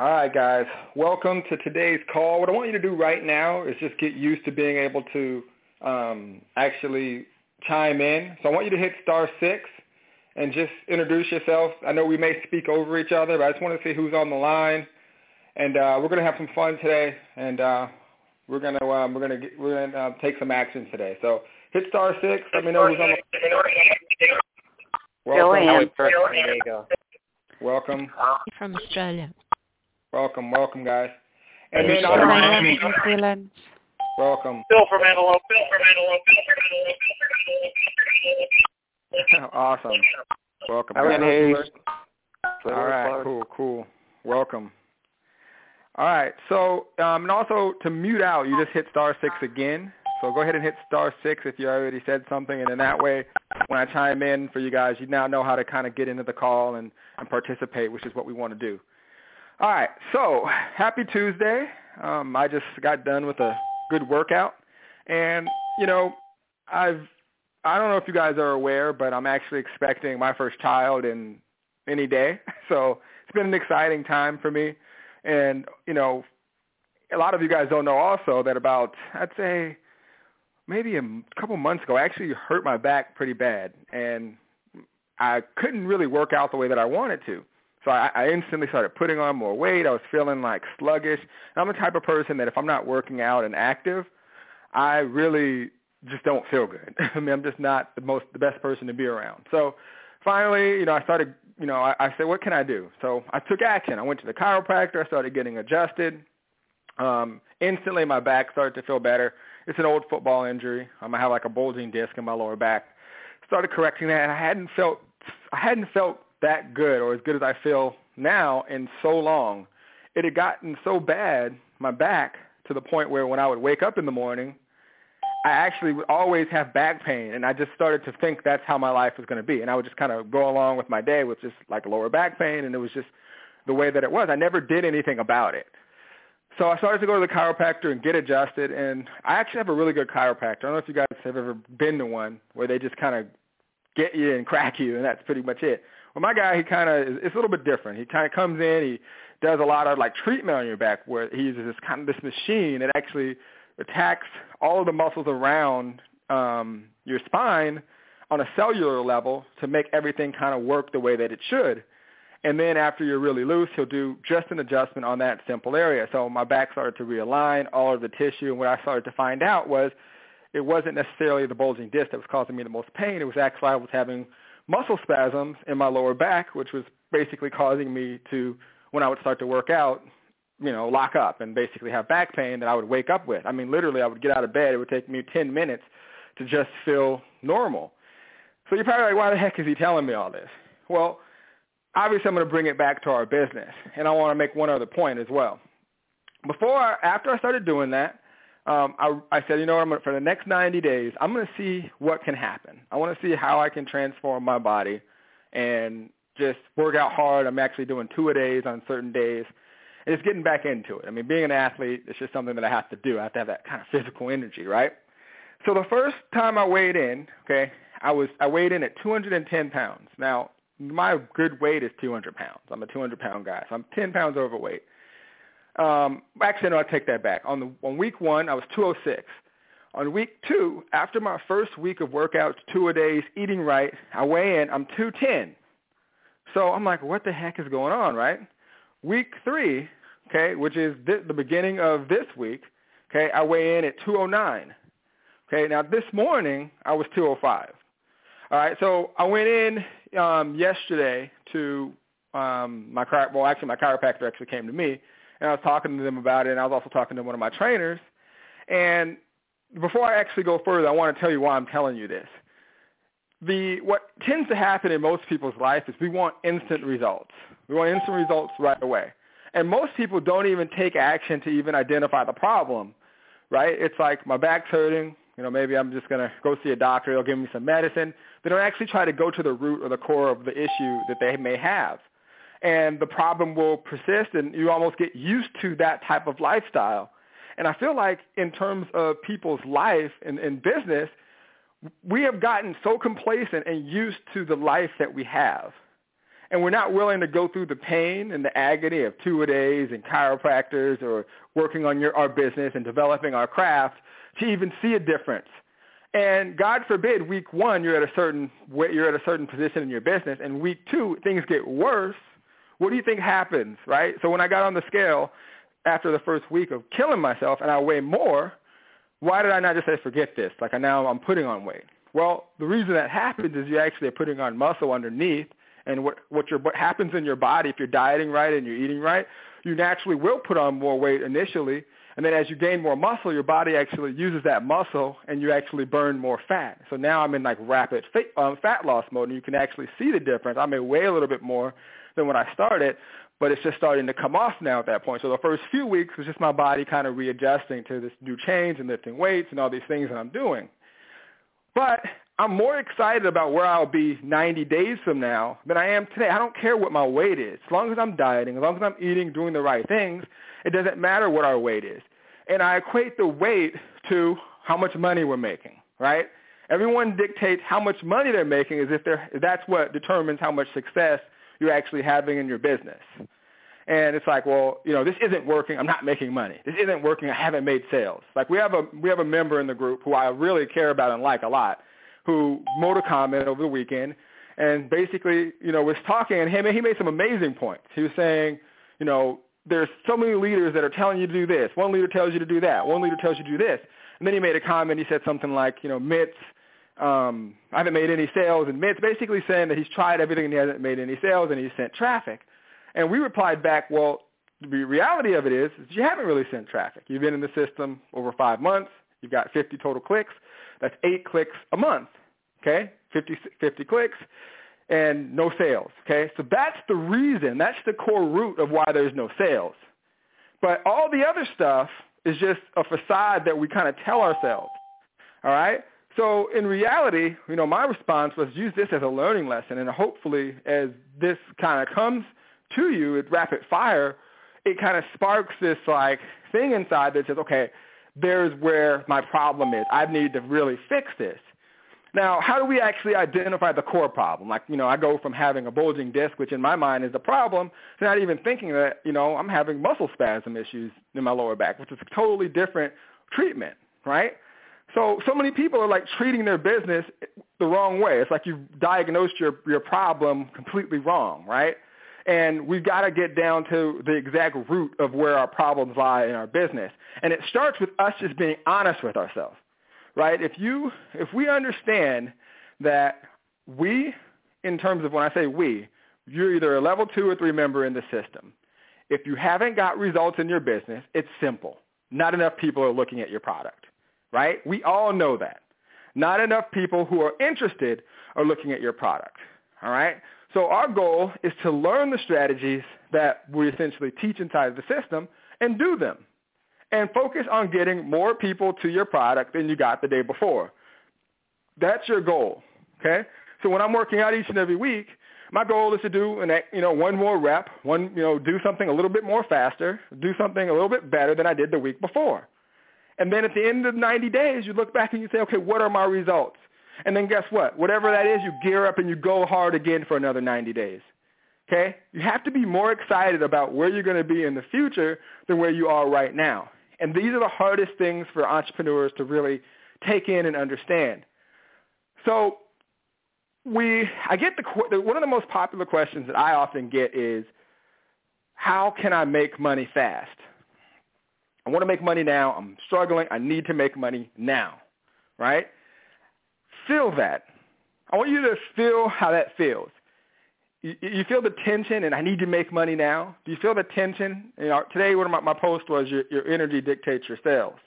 All right, guys. Welcome to today's call. What I want you to do right now is just get used to being able to um, actually chime in. So I want you to hit star six and just introduce yourself. I know we may speak over each other, but I just want to see who's on the line. And uh, we're going to have some fun today, and uh, we're going to um, we're going to we're going to uh, take some action today. So hit star six. Let me know who's on the. Line. Welcome. Joanne. Welcome. from Australia. Welcome. Welcome, guys. And Hey, then Sarah. on Diane New Zealand. welcome. Bill from Antelope. Bill from Antelope. Bill from Antelope. Bill from Antelope. awesome. Welcome. Ellen guys. Hayes. All right, cool, cool. Welcome. All right, so um, and also to mute out, you just hit star six again. So go ahead and hit star six if you already said something, and then that way, when I chime in for you guys, you now know how to kind of get into the call and, and participate, which is what we want to do. All right, so happy Tuesday. Um, I just got done with a good workout, and you know, I've I don't know if you guys are aware, but I'm actually expecting my first child in any day. So it's been an exciting time for me. And, you know, a lot of you guys don't know also that about, I'd say, maybe a couple months ago, I actually hurt my back pretty bad. And I couldn't really work out the way that I wanted to. So I, I instantly started putting on more weight. I was feeling like sluggish. I'm the type of person that if I'm not working out and active, I really just don't feel good. I mean, I'm just not the most the best person to be around. So finally, you know, I started, you know, I, I said, what can I do? So I took action. I went to the chiropractor. I started getting adjusted. Um, instantly, my back started to feel better. It's an old football injury. Um, I have like a bulging disc in my lower back. Started correcting that, and I hadn't felt, I hadn't felt that good or as good as I feel now in so long. It had gotten so bad, my back, to the point where when I would wake up in the morning, I actually would always have back pain, and I just started to think that's how my life was going to be. And I would just kind of go along with my day with just like lower back pain, and it was just the way that it was. I never did anything about it. So I started to go to the chiropractor and get adjusted, and I actually have a really good chiropractor. I don't know if you guys have ever been to one where they just kind of get you and crack you, and that's pretty much it. Well, my guy, he kind of it's a little bit different. He kind of comes in, he does a lot of like treatment on your back, where he uses this kind of this machine that actually attacks all of the muscles around um, your spine on a cellular level to make everything kind of work the way that it should. And then after you're really loose, he'll do just an adjustment on that simple area. So my back started to realign all of the tissue, and what I started to find out was it wasn't necessarily the bulging disc that was causing me the most pain. It was actually I was having muscle spasms in my lower back, which was basically causing me to, when I would start to work out, you know, lock up and basically have back pain that I would wake up with. I mean, literally, I would get out of bed. It would take me 10 minutes to just feel normal. So you're probably like, why the heck is he telling me all this? Well, obviously, I'm going to bring it back to our business, and I want to make one other point as well. Before, after I started doing that, um, I, I said, you know what, I'm gonna, for the next 90 days, I'm going to see what can happen. I want to see how I can transform my body and just work out hard. I'm actually doing two a days on certain days and just getting back into it. I mean, being an athlete, it's just something that I have to do. I have to have that kind of physical energy, right? So the first time I weighed in, okay, I was I weighed in at 210 pounds. Now my good weight is 200 pounds. I'm a 200 pound guy, so I'm 10 pounds overweight. Um, actually, no, I take that back. On the on week one, I was 206. On week two, after my first week of workouts, two a days, eating right, I weigh in, I'm 210. So I'm like, what the heck is going on, right? Week three, okay, which is th- the beginning of this week, okay, I weigh in at 209. Okay, now this morning I was 205. All right, so I went in um, yesterday to um, my well, actually my chiropractor actually came to me, and I was talking to them about it, and I was also talking to one of my trainers. And before I actually go further, I want to tell you why I'm telling you this. The what tends to happen in most people's life is we want instant results. We want instant results right away. And most people don't even take action to even identify the problem, right? It's like my back's hurting, you know, maybe I'm just going to go see a doctor, they'll give me some medicine. They don't actually try to go to the root or the core of the issue that they may have. And the problem will persist and you almost get used to that type of lifestyle. And I feel like in terms of people's life and, and business, we have gotten so complacent and used to the life that we have. and we're not willing to go through the pain and the agony of two-a-days and chiropractors or working on your, our business and developing our craft to even see a difference. And God forbid, week one you're at a certain you're at a certain position in your business, and week two things get worse. What do you think happens, right? So when I got on the scale after the first week of killing myself, and I weigh more, why did I not just say forget this? Like I now I'm putting on weight. Well, the reason that happens is you actually are putting on muscle underneath, and what what your what happens in your body if you're dieting right and you're eating right, you naturally will put on more weight initially and then as you gain more muscle, your body actually uses that muscle and you actually burn more fat. So now I'm in like rapid fat, um, fat loss mode and you can actually see the difference. I may weigh a little bit more than when I started, but it's just starting to come off now at that point. So the first few weeks was just my body kind of readjusting to this new change and lifting weights and all these things that I'm doing. But I'm more excited about where I'll be 90 days from now than I am today. I don't care what my weight is. As long as I'm dieting, as long as I'm eating, doing the right things, it doesn't matter what our weight is and I equate the weight to how much money we're making, right? Everyone dictates how much money they're making as if they're, that's what determines how much success you're actually having in your business. And it's like, well, you know, this isn't working. I'm not making money. This isn't working. I haven't made sales. Like we have a we have a member in the group who I really care about and like a lot, who made a comment over the weekend and basically, you know, was talking and him he made some amazing points. He was saying, you know, there's so many leaders that are telling you to do this. One leader tells you to do that. One leader tells you to do this. And then he made a comment. He said something like, you know, MITS, um, I haven't made any sales. And it's basically saying that he's tried everything and he hasn't made any sales and he's sent traffic. And we replied back, well, the reality of it is, is you haven't really sent traffic. You've been in the system over five months. You've got 50 total clicks. That's eight clicks a month. Okay, 50, 50 clicks and no sales. Okay, so that's the reason. That's the core root of why there's no sales. But all the other stuff is just a facade that we kind of tell ourselves. All right. So in reality, you know, my response was use this as a learning lesson, and hopefully, as this kind of comes to you at rapid fire, it kind of sparks this like thing inside that says, okay, there's where my problem is. I need to really fix this. Now, how do we actually identify the core problem? Like, you know, I go from having a bulging disc, which in my mind is the problem, to not even thinking that, you know, I'm having muscle spasm issues in my lower back, which is a totally different treatment, right? So, so many people are like treating their business the wrong way. It's like you've diagnosed your, your problem completely wrong, right? And we've got to get down to the exact root of where our problems lie in our business. And it starts with us just being honest with ourselves right? If you if we understand that we, in terms of when I say we, you're either a level two or three member in the system. If you haven't got results in your business, it's simple. Not enough people are looking at your product, right? We all know that. Not enough people who are interested are looking at your product, all right? So our goal is to learn the strategies that we essentially teach inside the system and do them and focus on getting more people to your product than you got the day before. That's your goal, okay? So when I'm working out each and every week, my goal is to do an, you know one more rep, one you know do something a little bit more faster, do something a little bit better than I did the week before. And then at the end of 90 days, you look back and you say, okay, what are my results? And then guess what? Whatever that is, you gear up and you go hard again for another 90 days. Okay? You have to be more excited about where you're going to be in the future than where you are right now. And these are the hardest things for entrepreneurs to really take in and understand. So we, I get the, one of the most popular questions that I often get is, how can I make money fast? I want to make money now. I'm struggling. I need to make money now, right? Feel that. I want you to feel how that feels you, you feel the tension and I need to make money now? Do you feel the tension? You know, today one of my, my post was your, your energy dictates your sales.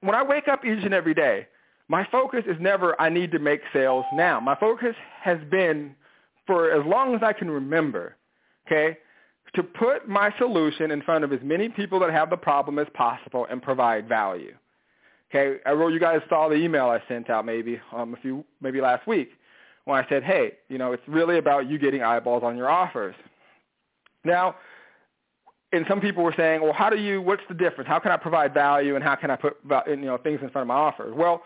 When I wake up each and every day, my focus is never I need to make sales now. My focus has been for as long as I can remember, okay, to put my solution in front of as many people that have the problem as possible and provide value. Okay, I wrote you guys saw the email I sent out maybe um, a few maybe last week when I said, hey, you know, it's really about you getting eyeballs on your offers. Now, and some people were saying, well, how do you, what's the difference? How can I provide value and how can I put, you know, things in front of my offers? Well,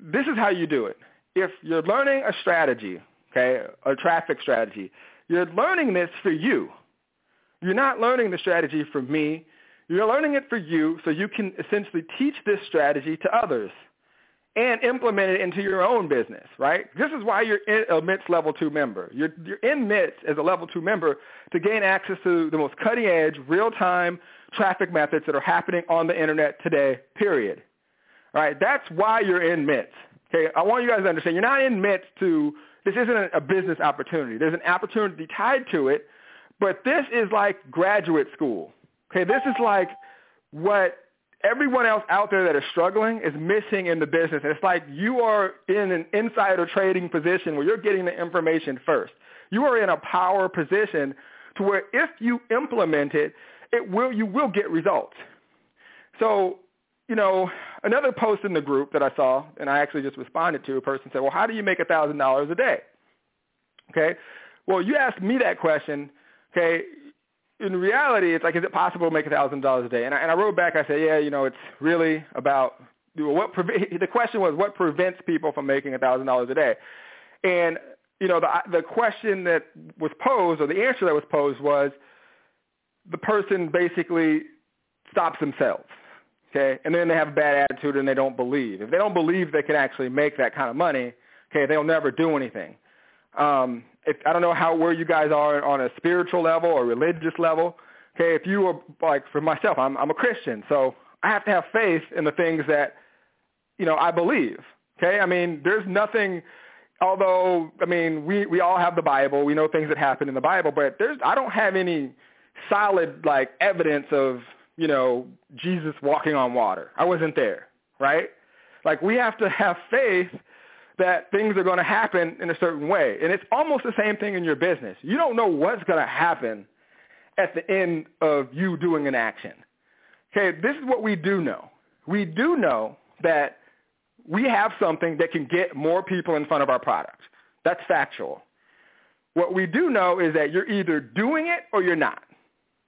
this is how you do it. If you're learning a strategy, okay, a traffic strategy, You're learning this for you. You're not learning the strategy from me. You're learning it for you so you can essentially teach this strategy to others and implement it into your own business, right? This is why you're in a MITS level two member. You're, you're in MITS as a level two member to gain access to the most cutting edge, real-time traffic methods that are happening on the internet today, period. All right, that's why you're in MITS. Okay, I want you guys to understand you're not in MITS to, this isn't a business opportunity. There's an opportunity tied to it, but this is like graduate school. Okay, this is like what everyone else out there that is struggling is missing in the business. And It's like you are in an insider trading position where you're getting the information first. You are in a power position to where if you implement it, it will you will get results. So, you know, another post in the group that I saw, and I actually just responded to, a person said, well, how do you make $1,000 a day? Okay. Well, you asked me that question. Okay in reality, it's like, is it possible to make a thousand dollars a day? And I, and I wrote back. I said, yeah, you know, it's really about what. Pre- the question was, what prevents people from making a thousand dollars a day? And you know, the the question that was posed, or the answer that was posed, was the person basically stops themselves. Okay, and then they have a bad attitude and they don't believe. If they don't believe they can actually make that kind of money, okay, they'll never do anything. Um, if, I don't know how where you guys are on a spiritual level or religious level. Okay, if you are like for myself, I'm I'm a Christian, so I have to have faith in the things that you know I believe. Okay, I mean there's nothing. Although I mean we we all have the Bible, we know things that happen in the Bible, but there's I don't have any solid like evidence of you know Jesus walking on water. I wasn't there, right? Like we have to have faith that things are going to happen in a certain way. And it's almost the same thing in your business. You don't know what's going to happen at the end of you doing an action. Okay, this is what we do know. We do know that we have something that can get more people in front of our product. That's factual. What we do know is that you're either doing it or you're not.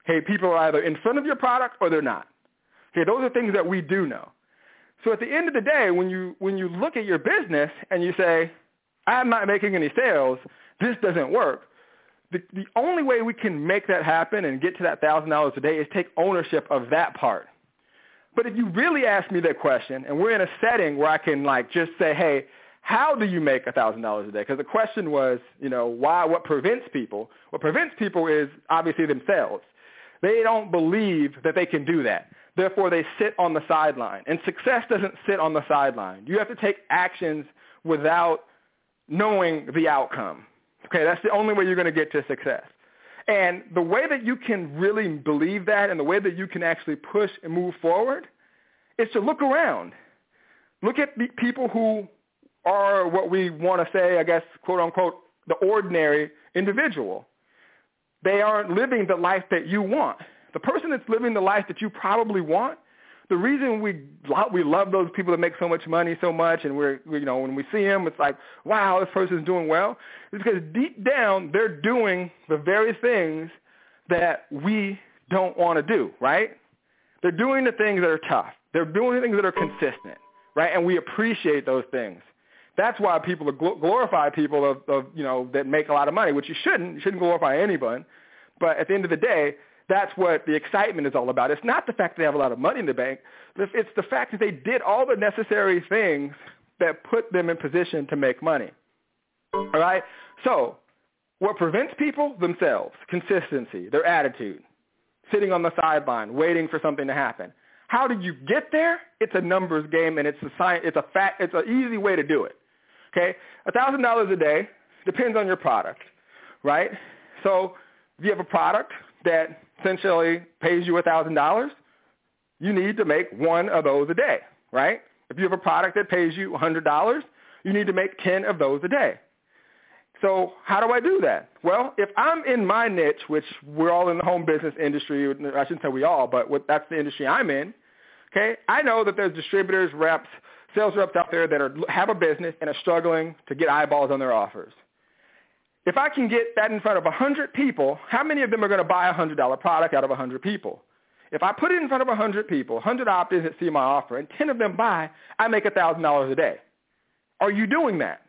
Okay, people are either in front of your product or they're not. Okay, those are things that we do know. So at the end of the day, when you when you look at your business and you say, I'm not making any sales, this doesn't work. The, the only way we can make that happen and get to that thousand dollars a day is take ownership of that part. But if you really ask me that question, and we're in a setting where I can like just say, hey, how do you make a thousand dollars a day? Because the question was, you know, why? What prevents people? What prevents people is obviously themselves. They don't believe that they can do that. Therefore, they sit on the sideline. And success doesn't sit on the sideline. You have to take actions without knowing the outcome. Okay, that's the only way you're going to get to success. And the way that you can really believe that and the way that you can actually push and move forward is to look around. Look at the people who are what we want to say, I guess, quote unquote, the ordinary individual. They aren't living the life that you want. The person that's living the life that you probably want, the reason we we love those people that make so much money so much, and we're you know when we see them, it's like wow, this person's doing well, is because deep down they're doing the very things that we don't want to do, right? They're doing the things that are tough. They're doing the things that are consistent, right? And we appreciate those things. That's why people glorify people of, of you know that make a lot of money, which you shouldn't. You shouldn't glorify anyone. But at the end of the day, that's what the excitement is all about. It's not the fact that they have a lot of money in the bank. It's the fact that they did all the necessary things that put them in position to make money. All right? So what prevents people? Themselves. Consistency, their attitude, sitting on the sideline, waiting for something to happen. How do you get there? It's a numbers game, and it's a science, it's a fact, it's an easy way to do it. Okay, thousand dollars a day depends on your product, right? So if you have a product that essentially pays you $1,000, you need to make one of those a day, right? If you have a product that pays you $100, you need to make 10 of those a day. So how do I do that? Well, if I'm in my niche, which we're all in the home business industry, I shouldn't say we all, but what, that's the industry I'm in, okay, I know that there's distributors, reps, sales reps out there that are, have a business and are struggling to get eyeballs on their offers. If I can get that in front of 100 people, how many of them are going to buy a $100 product out of 100 people? If I put it in front of 100 people, 100 opt-ins that see my offer, and 10 of them buy, I make $1,000 a day. Are you doing that?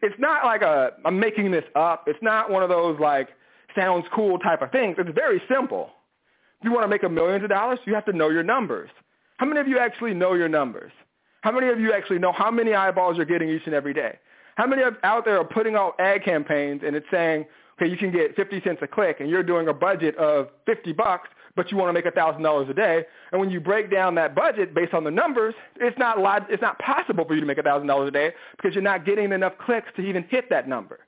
it's not like a I'm making this up. It's not one of those like sounds cool type of things. It's very simple. If you want to make a millions of dollars, you have to know your numbers. How many of you actually know your numbers? How many of you actually know how many eyeballs you're getting each and every day? How many of, out there are putting out ad campaigns and it's saying, okay, you can get 50 cents a click and you're doing a budget of 50 bucks, but you want to make $1,000 a day. And when you break down that budget based on the numbers, it's not, it's not possible for you to make $1,000 a day because you're not getting enough clicks to even hit that number.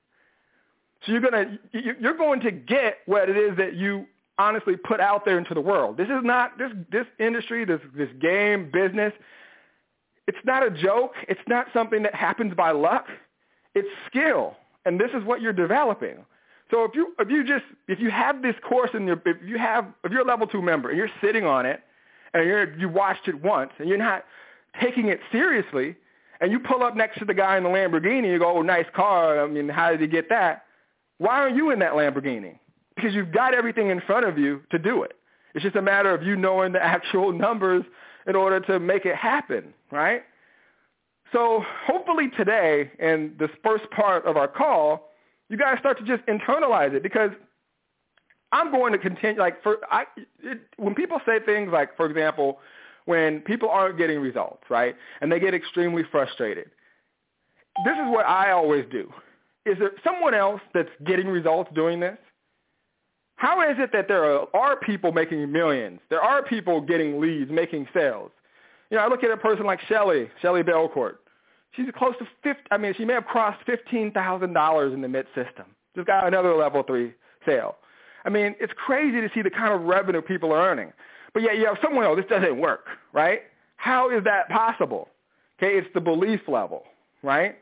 So you're to, you're going to get what it is that you honestly put out there into the world. This is not, this, this industry, this, this game, business, it's not a joke. It's not something that happens by luck. It's skill, and this is what you're developing. So if you if you just if you have this course in your if you have if you're a level two member and you're sitting on it and you're you watched it once and you're not taking it seriously and you pull up next to the guy in the Lamborghini and you go, oh, nice car. I mean, how did he get that? Why aren't you in that Lamborghini? Because you've got everything in front of you to do it. It's just a matter of you knowing the actual numbers in order to make it happen, right? So hopefully today in this first part of our call, you guys start to just internalize it because I'm going to continue, like, for I, it, when people say things like, for example, when people aren't getting results, right, and they get extremely frustrated, this is what I always do. Is there someone else that's getting results doing this? How is it that there are, are people making millions? There are people getting leads, making sales. You know, I look at a person like Shelly, Shelly Belcourt. She's close to 50, I mean, she may have crossed $15,000 in the MIT system. Just got another level three sale. I mean, it's crazy to see the kind of revenue people are earning. But yet you have someone, oh, this doesn't work, right? How is that possible? Okay, it's the belief level, right?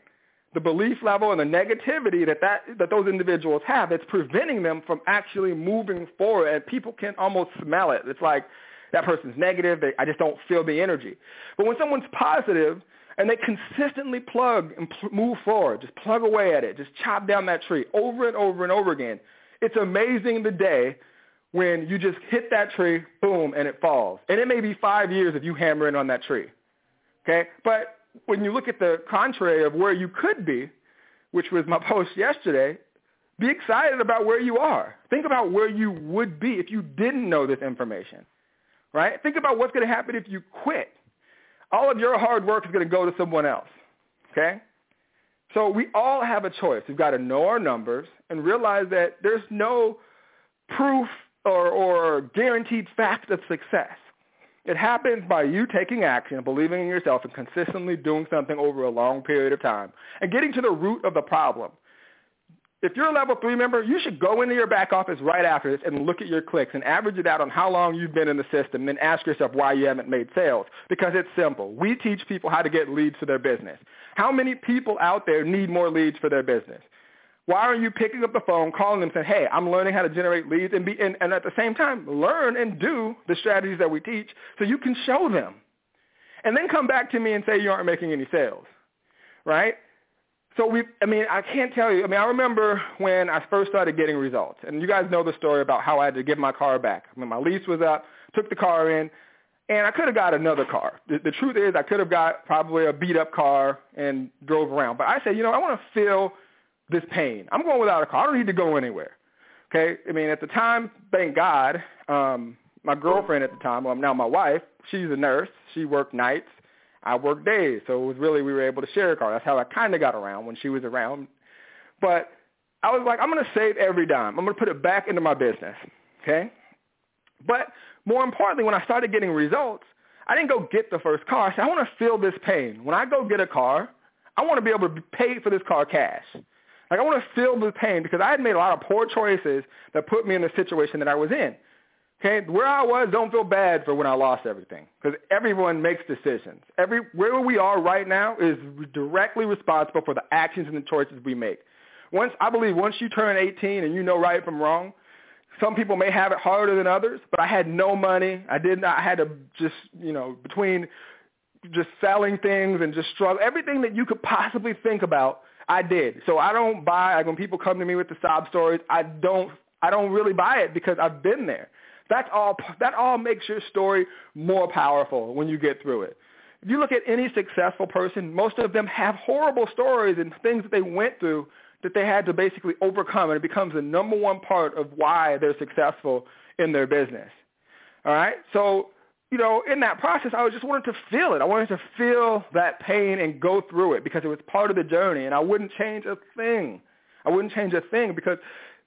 The belief level and the negativity that, that, that those individuals have, it's preventing them from actually moving forward. And people can almost smell it. It's like, that person's negative. They, I just don't feel the energy. But when someone's positive and they consistently plug and pl- move forward, just plug away at it, just chop down that tree over and over and over again, it's amazing the day when you just hit that tree, boom, and it falls. And it may be five years of you hammering on that tree. Okay? But when you look at the contrary of where you could be, which was my post yesterday, be excited about where you are. Think about where you would be if you didn't know this information right? Think about what's going to happen if you quit. All of your hard work is going to go to someone else, okay? So we all have a choice. We've got to know our numbers and realize that there's no proof or, or guaranteed fact of success. It happens by you taking action, believing in yourself, and consistently doing something over a long period of time and getting to the root of the problem if you're a level three member, you should go into your back office right after this and look at your clicks and average it out on how long you've been in the system and ask yourself why you haven't made sales. Because it's simple. We teach people how to get leads to their business. How many people out there need more leads for their business? Why aren't you picking up the phone, calling them, saying, hey, I'm learning how to generate leads and, be, and, and at the same time learn and do the strategies that we teach so you can show them. And then come back to me and say you aren't making any sales, right? So we, I mean, I can't tell you. I mean, I remember when I first started getting results, and you guys know the story about how I had to give my car back. I mean, my lease was up, took the car in, and I could have got another car. The, the truth is, I could have got probably a beat up car and drove around. But I said, you know, I want to feel this pain. I'm going without a car. I don't need to go anywhere. Okay. I mean, at the time, thank God, um, my girlfriend at the time, well, now my wife, she's a nurse. She worked nights. I worked days, so it was really we were able to share a car. That's how I kind of got around when she was around. But I was like, I'm going to save every dime. I'm going to put it back into my business, okay? But more importantly, when I started getting results, I didn't go get the first car. I said, I want to feel this pain. When I go get a car, I want to be able to pay for this car cash. Like I want to feel the pain because I had made a lot of poor choices that put me in the situation that I was in. Okay, where I was, don't feel bad for when I lost everything, because everyone makes decisions. Every where we are right now is directly responsible for the actions and the choices we make. Once I believe, once you turn 18 and you know right from wrong, some people may have it harder than others. But I had no money. I did not. I had to just you know between just selling things and just struggle. Everything that you could possibly think about, I did. So I don't buy like when people come to me with the sob stories. I don't. I don't really buy it because I've been there. That's all, that all makes your story more powerful when you get through it. if you look at any successful person, most of them have horrible stories and things that they went through that they had to basically overcome, and it becomes the number one part of why they're successful in their business. All right? So, you know, in that process, I was just wanted to feel it. I wanted to feel that pain and go through it because it was part of the journey, and I wouldn't change a thing. I wouldn't change a thing because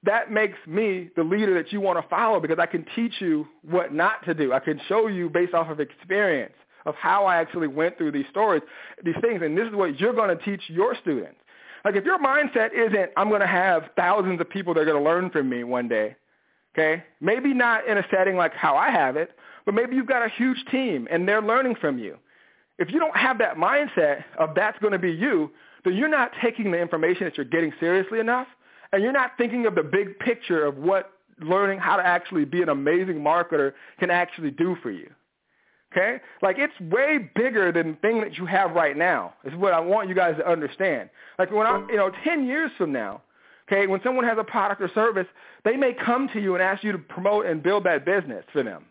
that makes me the leader that you want to follow because I can teach you what not to do. I can show you based off of experience of how I actually went through these stories, these things, and this is what you're going to teach your students. Like if your mindset isn't, I'm going to have thousands of people that are going to learn from me one day, okay? Maybe not in a setting like how I have it, but maybe you've got a huge team and they're learning from you. If you don't have that mindset of that's going to be you, then you're not taking the information that you're getting seriously enough and you're not thinking of the big picture of what learning how to actually be an amazing marketer can actually do for you. Okay? Like it's way bigger than the thing that you have right now. Is what I want you guys to understand. Like when I, you know, 10 years from now, okay, when someone has a product or service, they may come to you and ask you to promote and build that business for them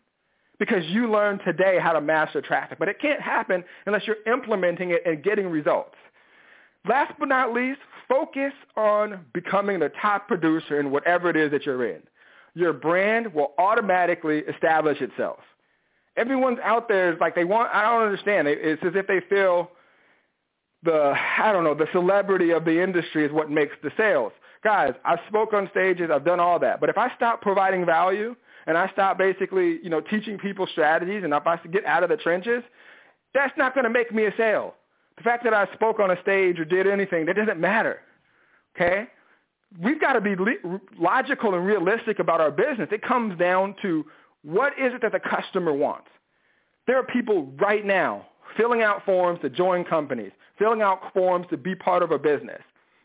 because you learned today how to master traffic. But it can't happen unless you're implementing it and getting results. Last but not least, focus on becoming the top producer in whatever it is that you're in. Your brand will automatically establish itself. Everyone's out there is like they want. I don't understand. It's as if they feel the I don't know the celebrity of the industry is what makes the sales. Guys, I've spoke on stages. I've done all that. But if I stop providing value and I stop basically you know teaching people strategies and if I get out of the trenches, that's not going to make me a sale. The fact that I spoke on a stage or did anything, that doesn't matter. Okay? We've got to be logical and realistic about our business. It comes down to what is it that the customer wants. There are people right now filling out forms to join companies, filling out forms to be part of a business.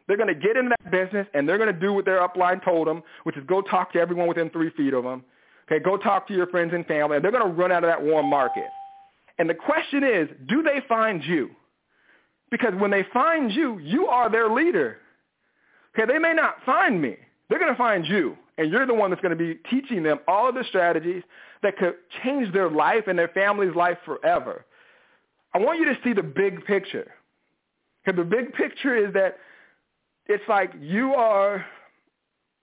They're going to get into that business and they're going to do what their upline told them, which is go talk to everyone within three feet of them. Okay, go talk to your friends and family, and they're going to run out of that warm market. And the question is, do they find you? Because when they find you, you are their leader. Okay, they may not find me. They're going to find you, and you're the one that's going to be teaching them all of the strategies that could change their life and their family's life forever. I want you to see the big picture. Because the big picture is that it's like you are,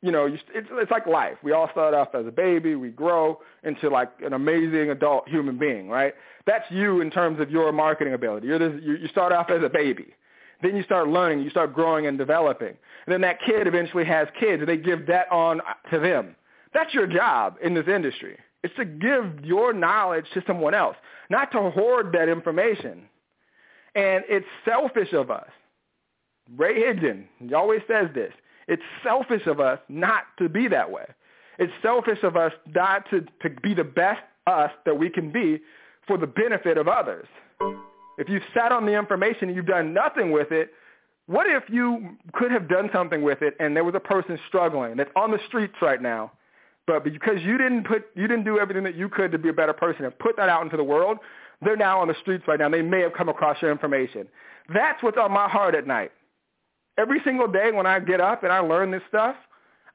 you know, it's, it's like life. We all start off as a baby. We grow into like an amazing adult human being, right? That's you in terms of your marketing ability. You're this, you, you start off as a baby. Then you start learning. You start growing and developing. And then that kid eventually has kids, and they give that on to them. That's your job in this industry. It's to give your knowledge to someone else, not to hoard that information. And it's selfish of us. Ray Higdon, he always says this. It's selfish of us not to be that way. It's selfish of us not to, to be the best us that we can be for the benefit of others. If you've sat on the information and you've done nothing with it, what if you could have done something with it and there was a person struggling that's on the streets right now, but because you didn't put you didn't do everything that you could to be a better person and put that out into the world, they're now on the streets right now. They may have come across your information. That's what's on my heart at night. Every single day when I get up and I learn this stuff,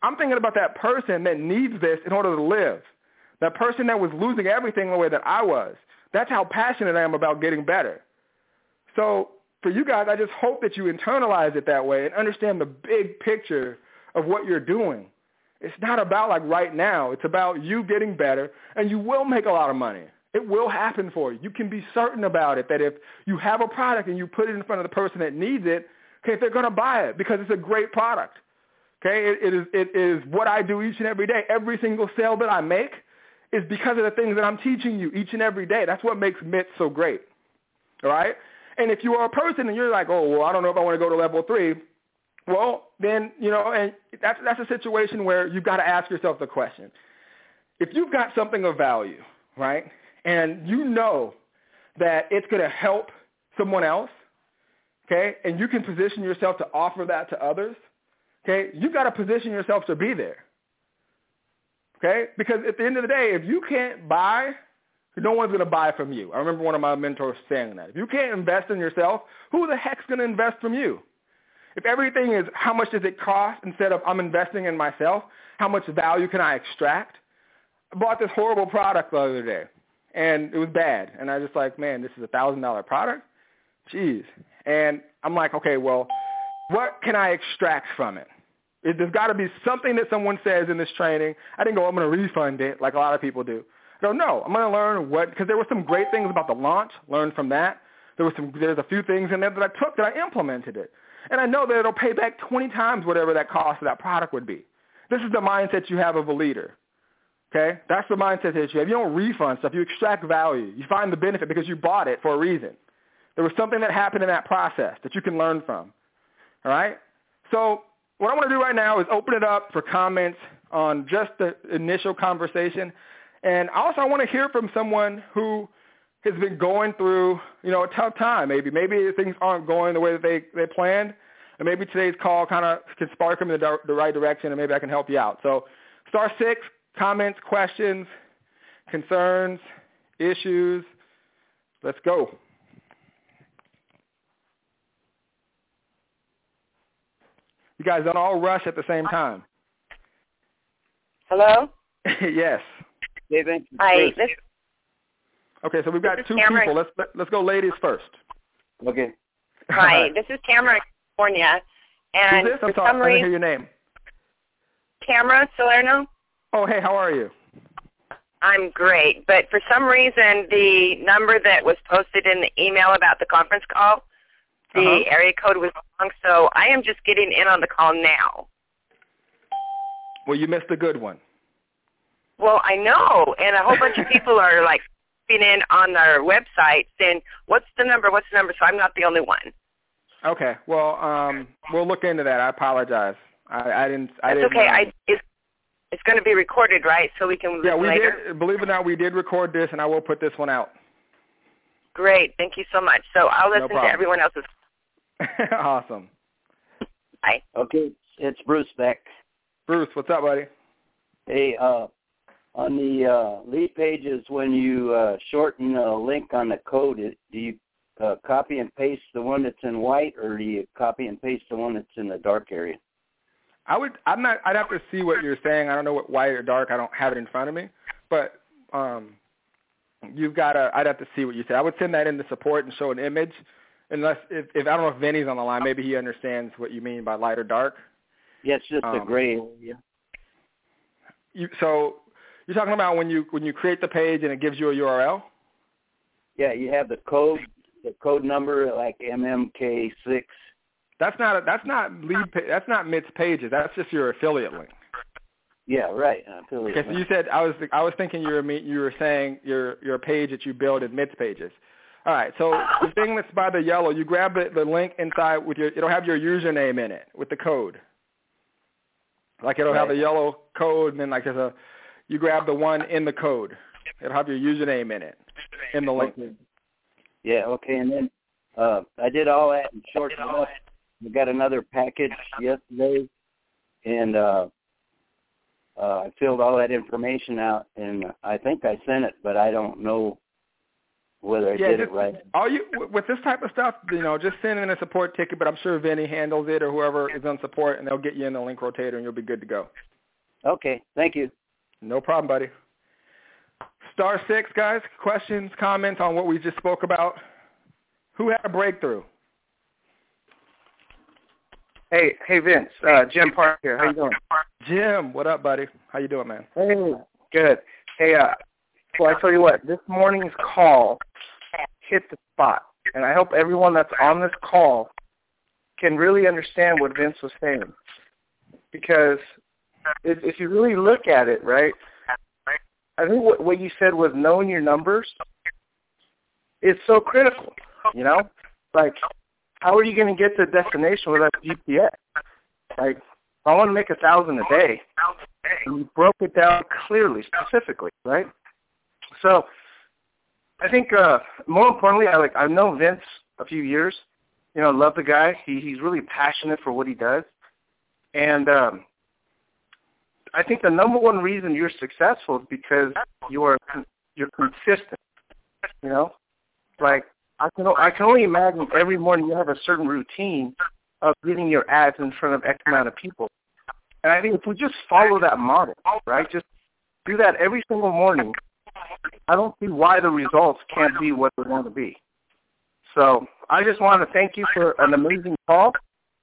I'm thinking about that person that needs this in order to live. That person that was losing everything the way that I was. That's how passionate I am about getting better. So for you guys, I just hope that you internalize it that way and understand the big picture of what you're doing. It's not about like right now. It's about you getting better, and you will make a lot of money. It will happen for you. You can be certain about it that if you have a product and you put it in front of the person that needs it, okay, they're going to buy it because it's a great product. Okay, it, it is it is what I do each and every day. Every single sale that I make is because of the things that I'm teaching you each and every day. That's what makes MIT so great. All right? And if you are a person and you're like, oh, well, I don't know if I want to go to level three, well, then, you know, and that's, that's a situation where you've got to ask yourself the question. If you've got something of value, right, and you know that it's going to help someone else, okay, and you can position yourself to offer that to others, okay, you've got to position yourself to be there. Okay? Because at the end of the day, if you can't buy no one's going to buy from you. I remember one of my mentors saying that. If you can't invest in yourself, who the heck's going to invest from you? If everything is how much does it cost instead of I'm investing in myself, how much value can I extract? I bought this horrible product the other day. and it was bad. And I was just like, man, this is a thousand dollar product. Jeez. And I'm like, okay, well, what can I extract from it? There's got to be something that someone says in this training. I didn't go, I'm going to refund it like a lot of people do. I go, no, I'm going to learn what, because there were some great things about the launch, learn from that. There was some, there's a few things in there that I took that I implemented it. And I know that it'll pay back 20 times whatever that cost of that product would be. This is the mindset you have of a leader. Okay? That's the mindset that you have. You don't refund stuff. You extract value. You find the benefit because you bought it for a reason. There was something that happened in that process that you can learn from. All right? So what I want to do right now is open it up for comments on just the initial conversation. And also I want to hear from someone who has been going through, you know, a tough time maybe. Maybe things aren't going the way that they, they planned. And maybe today's call kind of can spark them in the, the right direction and maybe I can help you out. So star six, comments, questions, concerns, issues. Let's go. You guys don't all rush at the same time. Hello? yes. Hi. This, Okay, so we've got two Cameron. people. Let's let, let's go ladies first. Okay. hi. This is Tamara, California. And Who's this? I'm for sorry, some I didn't hear your name. Tamara Salerno, Oh, hey, how are you? I'm great. But for some reason, the number that was posted in the email about the conference call, the Uh-huh. area code was wrong. So I am just getting in on the call now. Well, you missed a good one. Well, I know, and a whole bunch of people are like being in on their website saying, "What's the number? What's the number?" So I'm not the only one. Okay. Well, um, we'll look into that. I apologize. I, I didn't. I That's didn't. okay. I it's it's going to be recorded, right? So we can yeah, we later. did. Believe it or not, we did record this, and I will put this one out. Great. Thank you so much. So I'll No listen to everyone else's. awesome. Bye. Okay. It's Bruce back. Bruce, what's up, buddy? Hey, uh, on the uh, lead pages, when you uh, shorten a link on the code, it, do you uh, copy and paste the one that's in white, or do you copy and paste the one that's in the dark area? I would. I'm not. I'd have to see what you're saying. I don't know what white or dark. I don't have it in front of me. But um, you've got to. I'd have to see what you say. I would send that into support and show an image. Unless if, if I don't know if Vinny's on the line, maybe he understands what you mean by light or dark. Yeah, it's just a Um, gray area. You, so you're talking about when you when you create the page and it gives you a URL. Yeah, you have the code, the code number like MMK6. That's not a, that's not lead. Pa- that's not MITS pages. That's just your affiliate link. Yeah, right. Affiliate Okay, so you said I was I was thinking you were you were saying your your page that you build is MITS pages. All right, so the thing that's by the yellow, you grab the, the link inside with your it'll have your username in it with the code. Like it'll have Right. the yellow code and then like there's a you grab the one in the code. It'll have your username in it in the link. Okay. Yeah, okay, and then uh, I did all that and shortened it up. I got another package yesterday, and uh, uh, I filled all that information out, and I think I sent it, but I don't know whether I Yeah, did just- it right. All you with this type of stuff, you know, just send in a support ticket. But I'm sure Vinny handles it or whoever is on support, and they'll get you in the link rotator, and you'll be good to go. Okay, thank you. No problem, buddy. Star six, guys. Questions, comments on what we just spoke about? Who had a breakthrough? Hey, hey Vince, uh, Jim Park here. How you doing? Jim, what up, buddy? How you doing, man? Hey, good. Hey, uh, well, I tell you what, this morning's call hit the spot, and I hope everyone that's on this call can really understand what Vince was saying, because if, if you really look at it, right, I think what, what you said was knowing your numbers. is so critical, you know. Like, how are you going to get to the destination without GPS? Like, I want to make a thousand a day, you broke it down clearly, specifically, right? So, I think uh more importantly, I like I've known Vince a few years. You know, love the guy. He he's really passionate for what he does, and um I think the number one reason you're successful is because you're you're consistent. You know, like I can I can only imagine every morning you have a certain routine of getting your ads in front of X amount of people. And I think if we just follow that model, right, just do that every single morning, I don't see why the results can't be what they want to be. So I just want to thank you for an amazing call.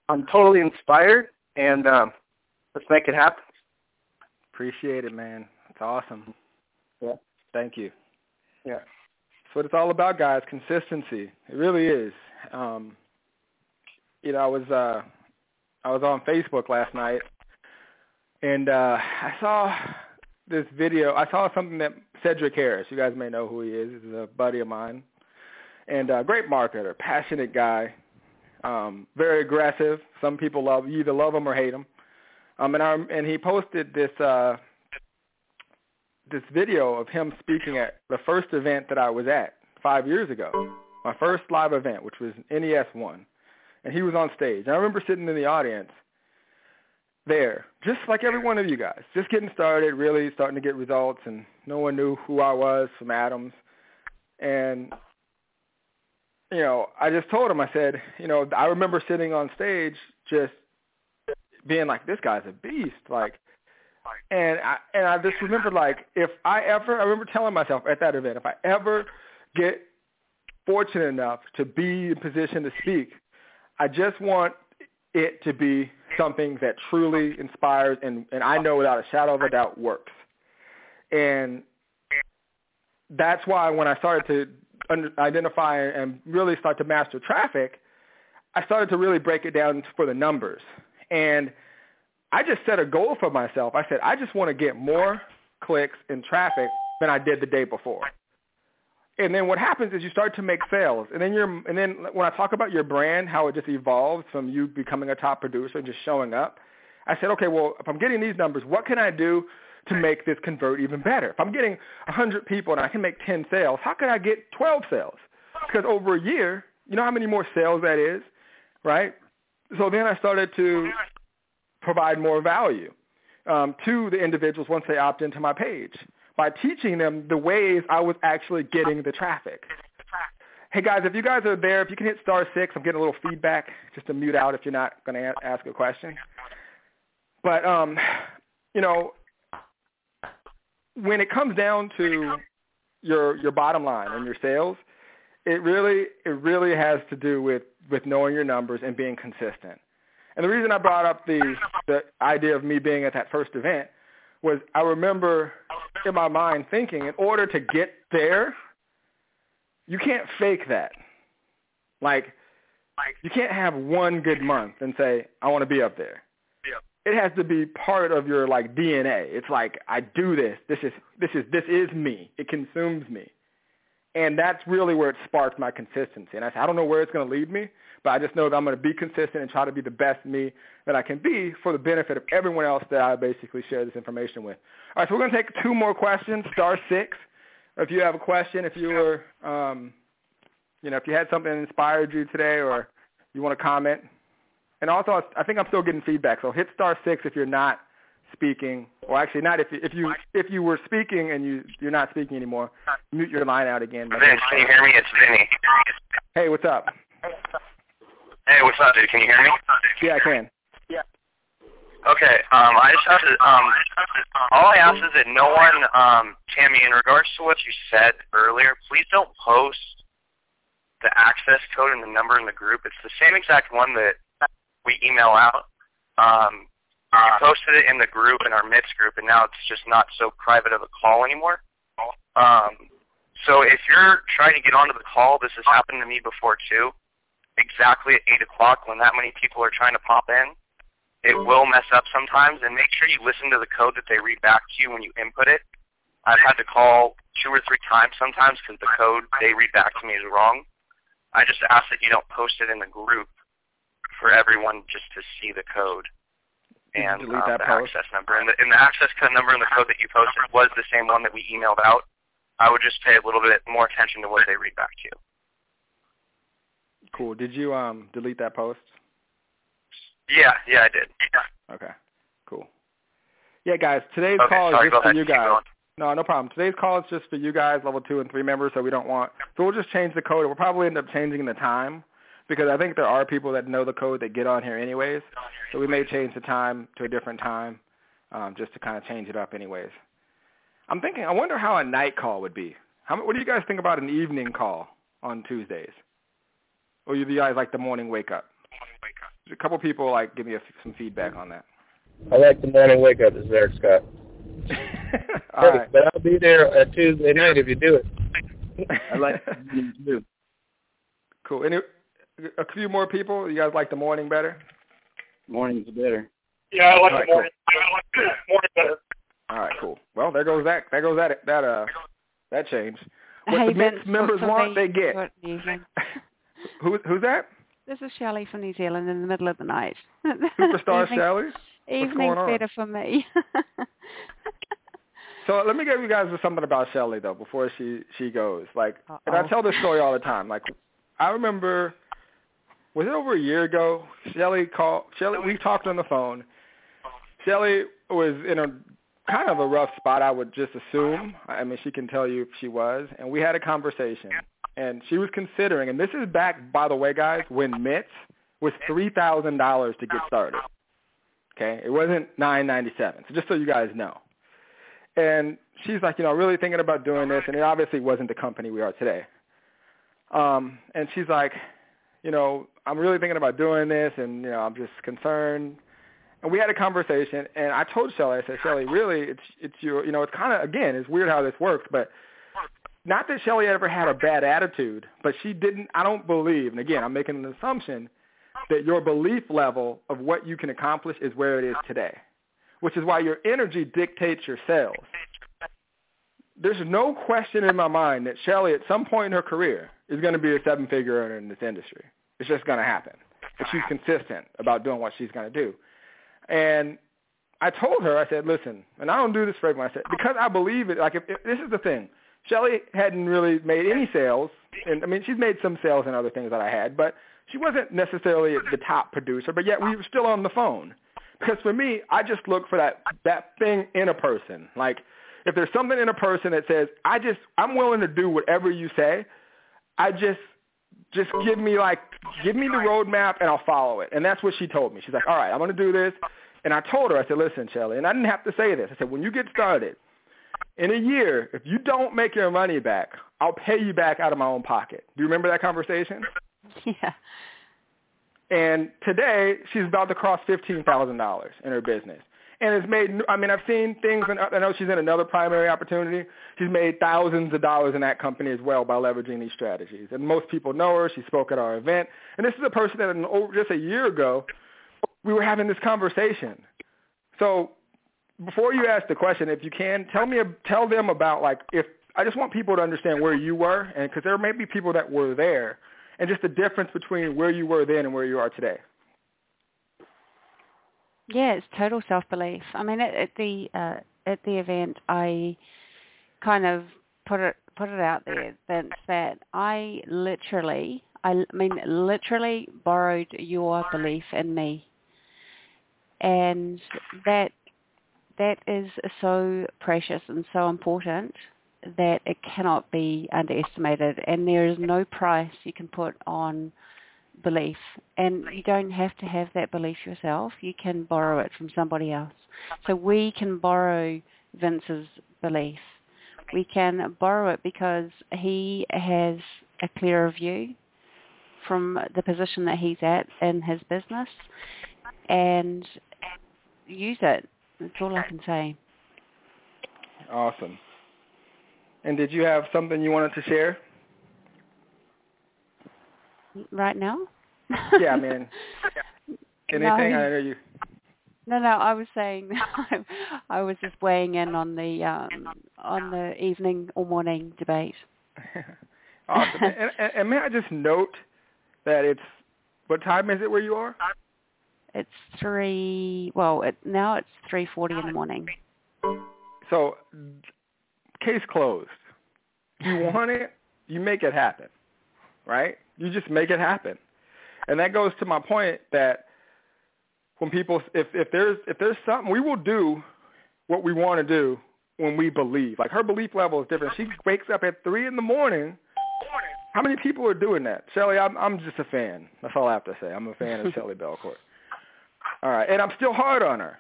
I'm totally inspired, and um, let's make it happen. Appreciate it, man. It's awesome. Yeah. Thank you. Yeah. That's what it's all about, guys. Consistency. It really is. Um, you know, I was uh, I was on Facebook last night, and uh, I saw this video. I saw something that Cedric Harris. You guys may know who he is. He's a buddy of mine, and a great marketer, passionate guy, um, very aggressive. Some people love you either love him or hate him. Um, and and he posted this uh, this video of him speaking at the first event that I was at five years ago, my first live event, which was NES one, and he was on stage. And I remember sitting in the audience there, just like every one of you guys, just getting started, really starting to get results, and no one knew who I was from Adams. And you know, I just told him, I said, you know, I remember sitting on stage just being like, this guy's a beast, like, and I and I just remember like, if I ever, I remember telling myself at that event, if I ever get fortunate enough to be in position to speak, I just want it to be something that truly inspires and, and I know without a shadow of a doubt works. And that's why when I started to identify and really start to master traffic, I started to really break it down for the numbers. And I just set a goal for myself. I said, I just want to get more clicks and traffic than I did the day before. And then what happens is you start to make sales. And then you're and then when I talk about your brand, how it just evolves from you becoming a top producer and just showing up, I said, okay, well, if I'm getting these numbers, what can I do to make this convert even better? If I'm getting 100 people and I can make 10 sales, how can I get 12 sales? Because over a year, you know how many more sales that is, right? So then I started to provide more value um, to the individuals once they opt into my page by teaching them the ways I was actually getting the traffic. Hey guys, if you guys are there, if you can hit star six, I'm getting a little feedback just to mute out if you're not going to ask a question. But um, you know, when it comes down to your your bottom line and your sales, it really it really has to do with with knowing your numbers and being consistent. And the reason I brought up the the idea of me being at that first event was I remember in my mind thinking, in order to get there, you can't fake that. Like, you can't have one good month and say, I want to be up there. It has to be part of your like DNA. It's like I do this. This is this is this is me. It consumes me. And that's really where it sparked my consistency. And I said, I don't know where it's going to lead me, but I just know that I'm going to be consistent and try to be the best me that I can be for the benefit of everyone else that I basically share this information with. All right, so we're going to take two more questions, star six. If you have a question, if you were, um, you know, if you had something that inspired you today or you want to comment. And also, I think I'm still getting feedback, so hit star six if you're not speaking, or actually not if you, if you if you were speaking and you you're not speaking anymore, mute your line out again. Vince, can you hear me? It's Vinny. Hey, what's up? Hey, what's up, dude? Can you hear me? Yeah, I can. Yeah. Okay. Um, I just have to. Um, all I ask is that no one, um, Tammy, in regards to what you said earlier, please don't post the access code and the number in the group. It's the same exact one that we email out. Um, you posted it in the group, in our MITS group, and now it's just not so private of a call anymore. Um, so if you're trying to get onto the call, this has happened to me before too, exactly at 8 o'clock when that many people are trying to pop in, it will mess up sometimes, and make sure you listen to the code that they read back to you when you input it. I've had to call two or three times sometimes because the code they read back to me is wrong. I just ask that you don't post it in the group for everyone just to see the code and delete um, that the post? access number. And the, and the access code number and the code that you posted was the same one that we emailed out. I would just pay a little bit more attention to what they read back to you. Cool. Did you um delete that post? Yeah, yeah, I did. Okay. Cool. Yeah, guys, today's Okay, call sorry, is just for ahead. you guys. No, no problem. Today's call is just for you guys, level two and three members, so we don't want. So we'll just change the code. We'll probably end up changing the time because I think there are people that know the code that get on here anyways. So we may change the time to a different time, um, just to kind of change it up anyways. I'm thinking. I wonder how a night call would be. How? What do you guys think about an evening call on Tuesdays? Or you guys like the morning wake up? A couple people like give me a, some feedback on that. I like the morning wake up, is there, Scott. All right. But I'll be there at Tuesday night if you do it. I like too. Cool. Any a few more people? You guys like the morning better? Morning's better. Yeah, I like All right, the morning. I like the morning better. All right, cool. Well, there goes that. There goes that. That uh, that change. What hey, the Vince, members want, they get. good. Who, who's that? This is Shelley from New Zealand in the middle of the night. Superstar Evening- Shelley. Evening's going on? better for me. So let me give you guys something about Shelley though before she she goes. Like, and I tell this story all the time. Like, I remember, was it over a year ago? Shelley called. Shelley, we talked on the phone. Shelley was in a kind of a rough spot. I would just assume. I mean, she can tell you if she was. And we had a conversation, and she was considering. And this is back, by the way, guys, when MITS was three thousand dollars to get started. Okay, it wasn't nine ninety seven. So just so you guys know. And she's like, you know, really thinking about doing this, and it obviously wasn't the company we are today. Um, and she's like, you know, I'm really thinking about doing this, and you know, I'm just concerned. And we had a conversation, and I told Shelly, I said, Shelly, really, it's it's your, you know, it's kind of again, it's weird how this works, but not that Shelly ever had a bad attitude, but she didn't. I don't believe, and again, I'm making an assumption that your belief level of what you can accomplish is where it is today, which is why your energy dictates your sales. There's no question in my mind that Shelly, at some point in her career, is going to be a seven-figure earner in this industry. It's just going to happen. If she's consistent about doing what she's going to do. And I told her, I said, listen, and I don't do this for everyone. I said, because I believe it, like if, if this is the thing. Shelly hadn't really made any sales, and I mean, she's made some sales and other things that I had, but she wasn't necessarily the top producer, but yet we were still on the phone. Because for me, I just look for that that thing in a person. Like if there's something in a person that says, I just I'm willing to do whatever you say, I just just give me like give me the roadmap and I'll follow it. And that's what she told me. She's like, All right, I'm gonna do this and I told her, I said, Listen, Shelly, and I didn't have to say this. I said, When you get started, in a year, if you don't make your money back, I'll pay you back out of my own pocket. Do you remember that conversation? yeah. And today, she's about to cross fifteen thousand dollars in her business, and has made. I mean, I've seen things, and I know she's in another primary opportunity. She's made thousands of dollars in that company as well by leveraging these strategies. And most people know her. She spoke at our event, and this is a person that over just a year ago, we were having this conversation. So, before you ask the question, if you can, tell me, tell them about like if I just want people to understand where you were, and because there may be people that were there and just the difference between where you were then and where you are today. Yeah, it's total self belief. I mean, at, at the uh, at the event, I kind of put it put it out there that that I literally, I mean, literally borrowed your belief in me, and that that is so precious and so important that it cannot be underestimated. And there is no price you can put on belief. And you don't have to have that belief yourself. You can borrow it from somebody else. So we can borrow vince's belief. We can borrow it because he has a clearer view from the position that he's at in his business and use it. That's all i can say. Awesome. And did you have something you wanted to share? Right now Yeah, I mean, anything? No. I know you. No, no, I was saying I was just weighing in on the um, on the evening or morning debate. awesome. and, and, and may I just note that it's what time is it where you are? It's three. Well, it, now it's three forty in the morning. So, case closed. You want it, you make it happen, right? You just make it happen, and that goes to my point that when people, if if there's if there's something, we will do what we want to do when we believe. Like her belief level is different. She wakes up at three in the morning. How many people are doing that? Shelly, I'm I'm just a fan. That's all I have to say. I'm a fan of Shelly Belcourt. All right, and I'm still hard on her,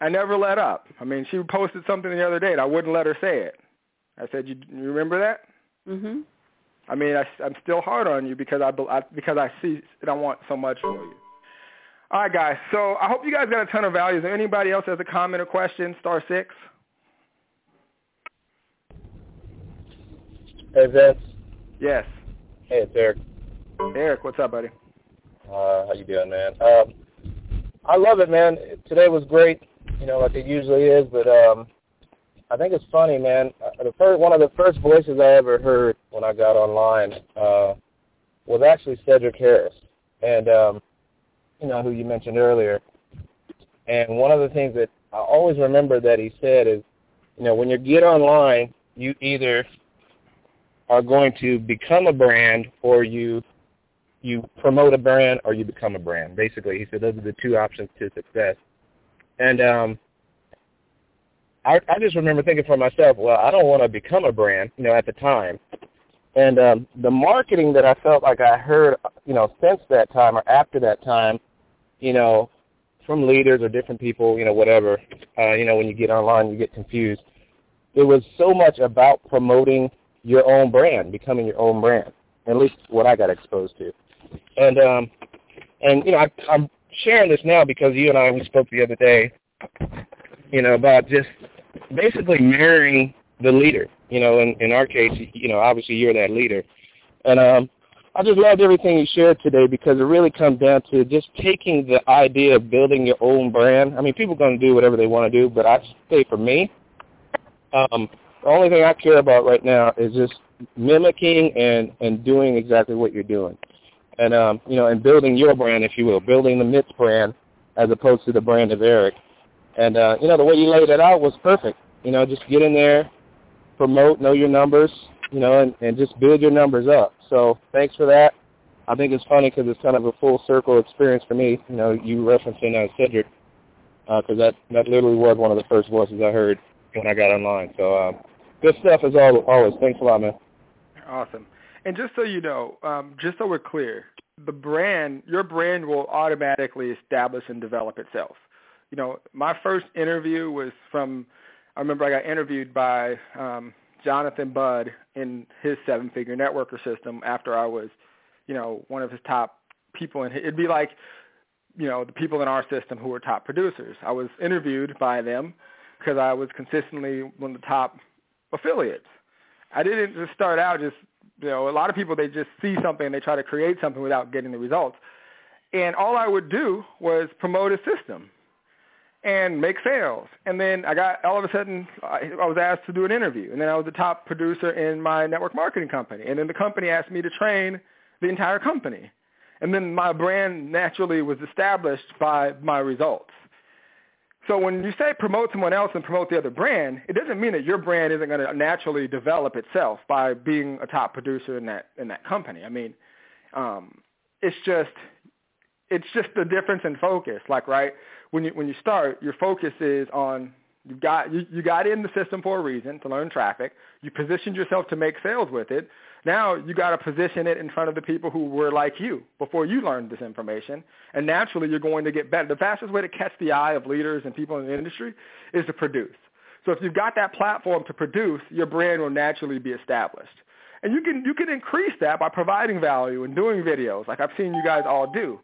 I never let up. I mean, she posted something the other day, and I wouldn't let her say it. I said, "You, you remember that?" Mhm. I mean, I, I'm still hard on you because I, I because I see and I want so much for you. All right, guys. So I hope you guys got a ton of value. Is there anybody else has a comment or question? Star six. Hey Vince. Yes. Hey, it's Eric. Eric, what's up, buddy? Uh, how you doing, man? Um, I love it, man. Today was great, you know, like it usually is. But um, I think it's funny, man. The first one of the first voices I ever heard when I got online uh, was actually Cedric Harris, and um, you know who you mentioned earlier. And one of the things that I always remember that he said is, you know, when you get online, you either are going to become a brand or you you promote a brand or you become a brand. Basically, he said those are the two options to success. And um, I, I just remember thinking for myself, well, I don't want to become a brand, you know, at the time. And um, the marketing that I felt like I heard, you know, since that time or after that time, you know, from leaders or different people, you know, whatever, uh, you know, when you get online, you get confused. It was so much about promoting your own brand, becoming your own brand. At least what I got exposed to. And um, and you know, I, I'm sharing this now because you and I we spoke the other day, you know, about just basically mirroring the leader. You know, in in our case, you know, obviously you're that leader, and um, I just loved everything you shared today because it really comes down to just taking the idea of building your own brand. I mean, people are going to do whatever they want to do, but I say for me, um, the only thing I care about right now is just mimicking and and doing exactly what you're doing and um, you know, and building your brand, if you will, building the MITS brand as opposed to the brand of Eric. And uh, you know, the way you laid it out was perfect. You know, just get in there, promote, know your numbers, you know, and, and just build your numbers up. So thanks for that. I think it's funny because it's kind of a full circle experience for me. You know, you referencing uh, Cedric because uh, that that literally was one of the first voices I heard when I got online. So um, good stuff as always. Thanks a lot, man. Awesome. And just so you know, um, just so we're clear, the brand, your brand will automatically establish and develop itself. You know, my first interview was from, I remember I got interviewed by um, Jonathan Budd in his seven-figure networker system after I was, you know, one of his top people. And it'd be like, you know, the people in our system who were top producers. I was interviewed by them because I was consistently one of the top affiliates. I didn't just start out just you know, a lot of people they just see something and they try to create something without getting the results. And all I would do was promote a system and make sales. And then I got all of a sudden I, I was asked to do an interview, and then I was the top producer in my network marketing company. And then the company asked me to train the entire company. And then my brand naturally was established by my results. So when you say promote someone else and promote the other brand, it doesn't mean that your brand isn't going to naturally develop itself by being a top producer in that in that company. I mean, um, it's just it's just the difference in focus. Like right when you when you start, your focus is on you got you, you got in the system for a reason to learn traffic. You positioned yourself to make sales with it. Now you got to position it in front of the people who were like you before you learned this information, and naturally you're going to get better. The fastest way to catch the eye of leaders and people in the industry is to produce. So if you've got that platform to produce, your brand will naturally be established. And you can you can increase that by providing value and doing videos like I've seen you guys all do.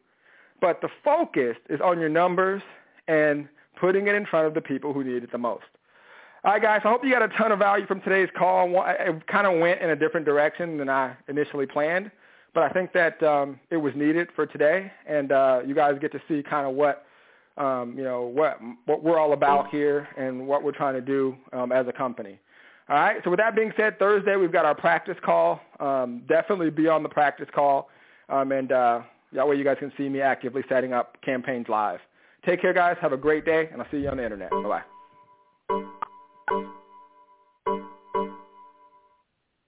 But the focus is on your numbers and putting it in front of the people who need it the most. All right, guys. I hope you got a ton of value from today's call. It kind of went in a different direction than I initially planned, but I think that um, it was needed for today, and uh, you guys get to see kind of what um, you know what what we're all about here and what we're trying to do um, as a company. All right. So with that being said, Thursday we've got our practice call. Um, definitely be on the practice call, um, and uh, that way you guys can see me actively setting up campaigns live. Take care, guys. Have a great day, and I'll see you on the internet. Bye bye. Thank you.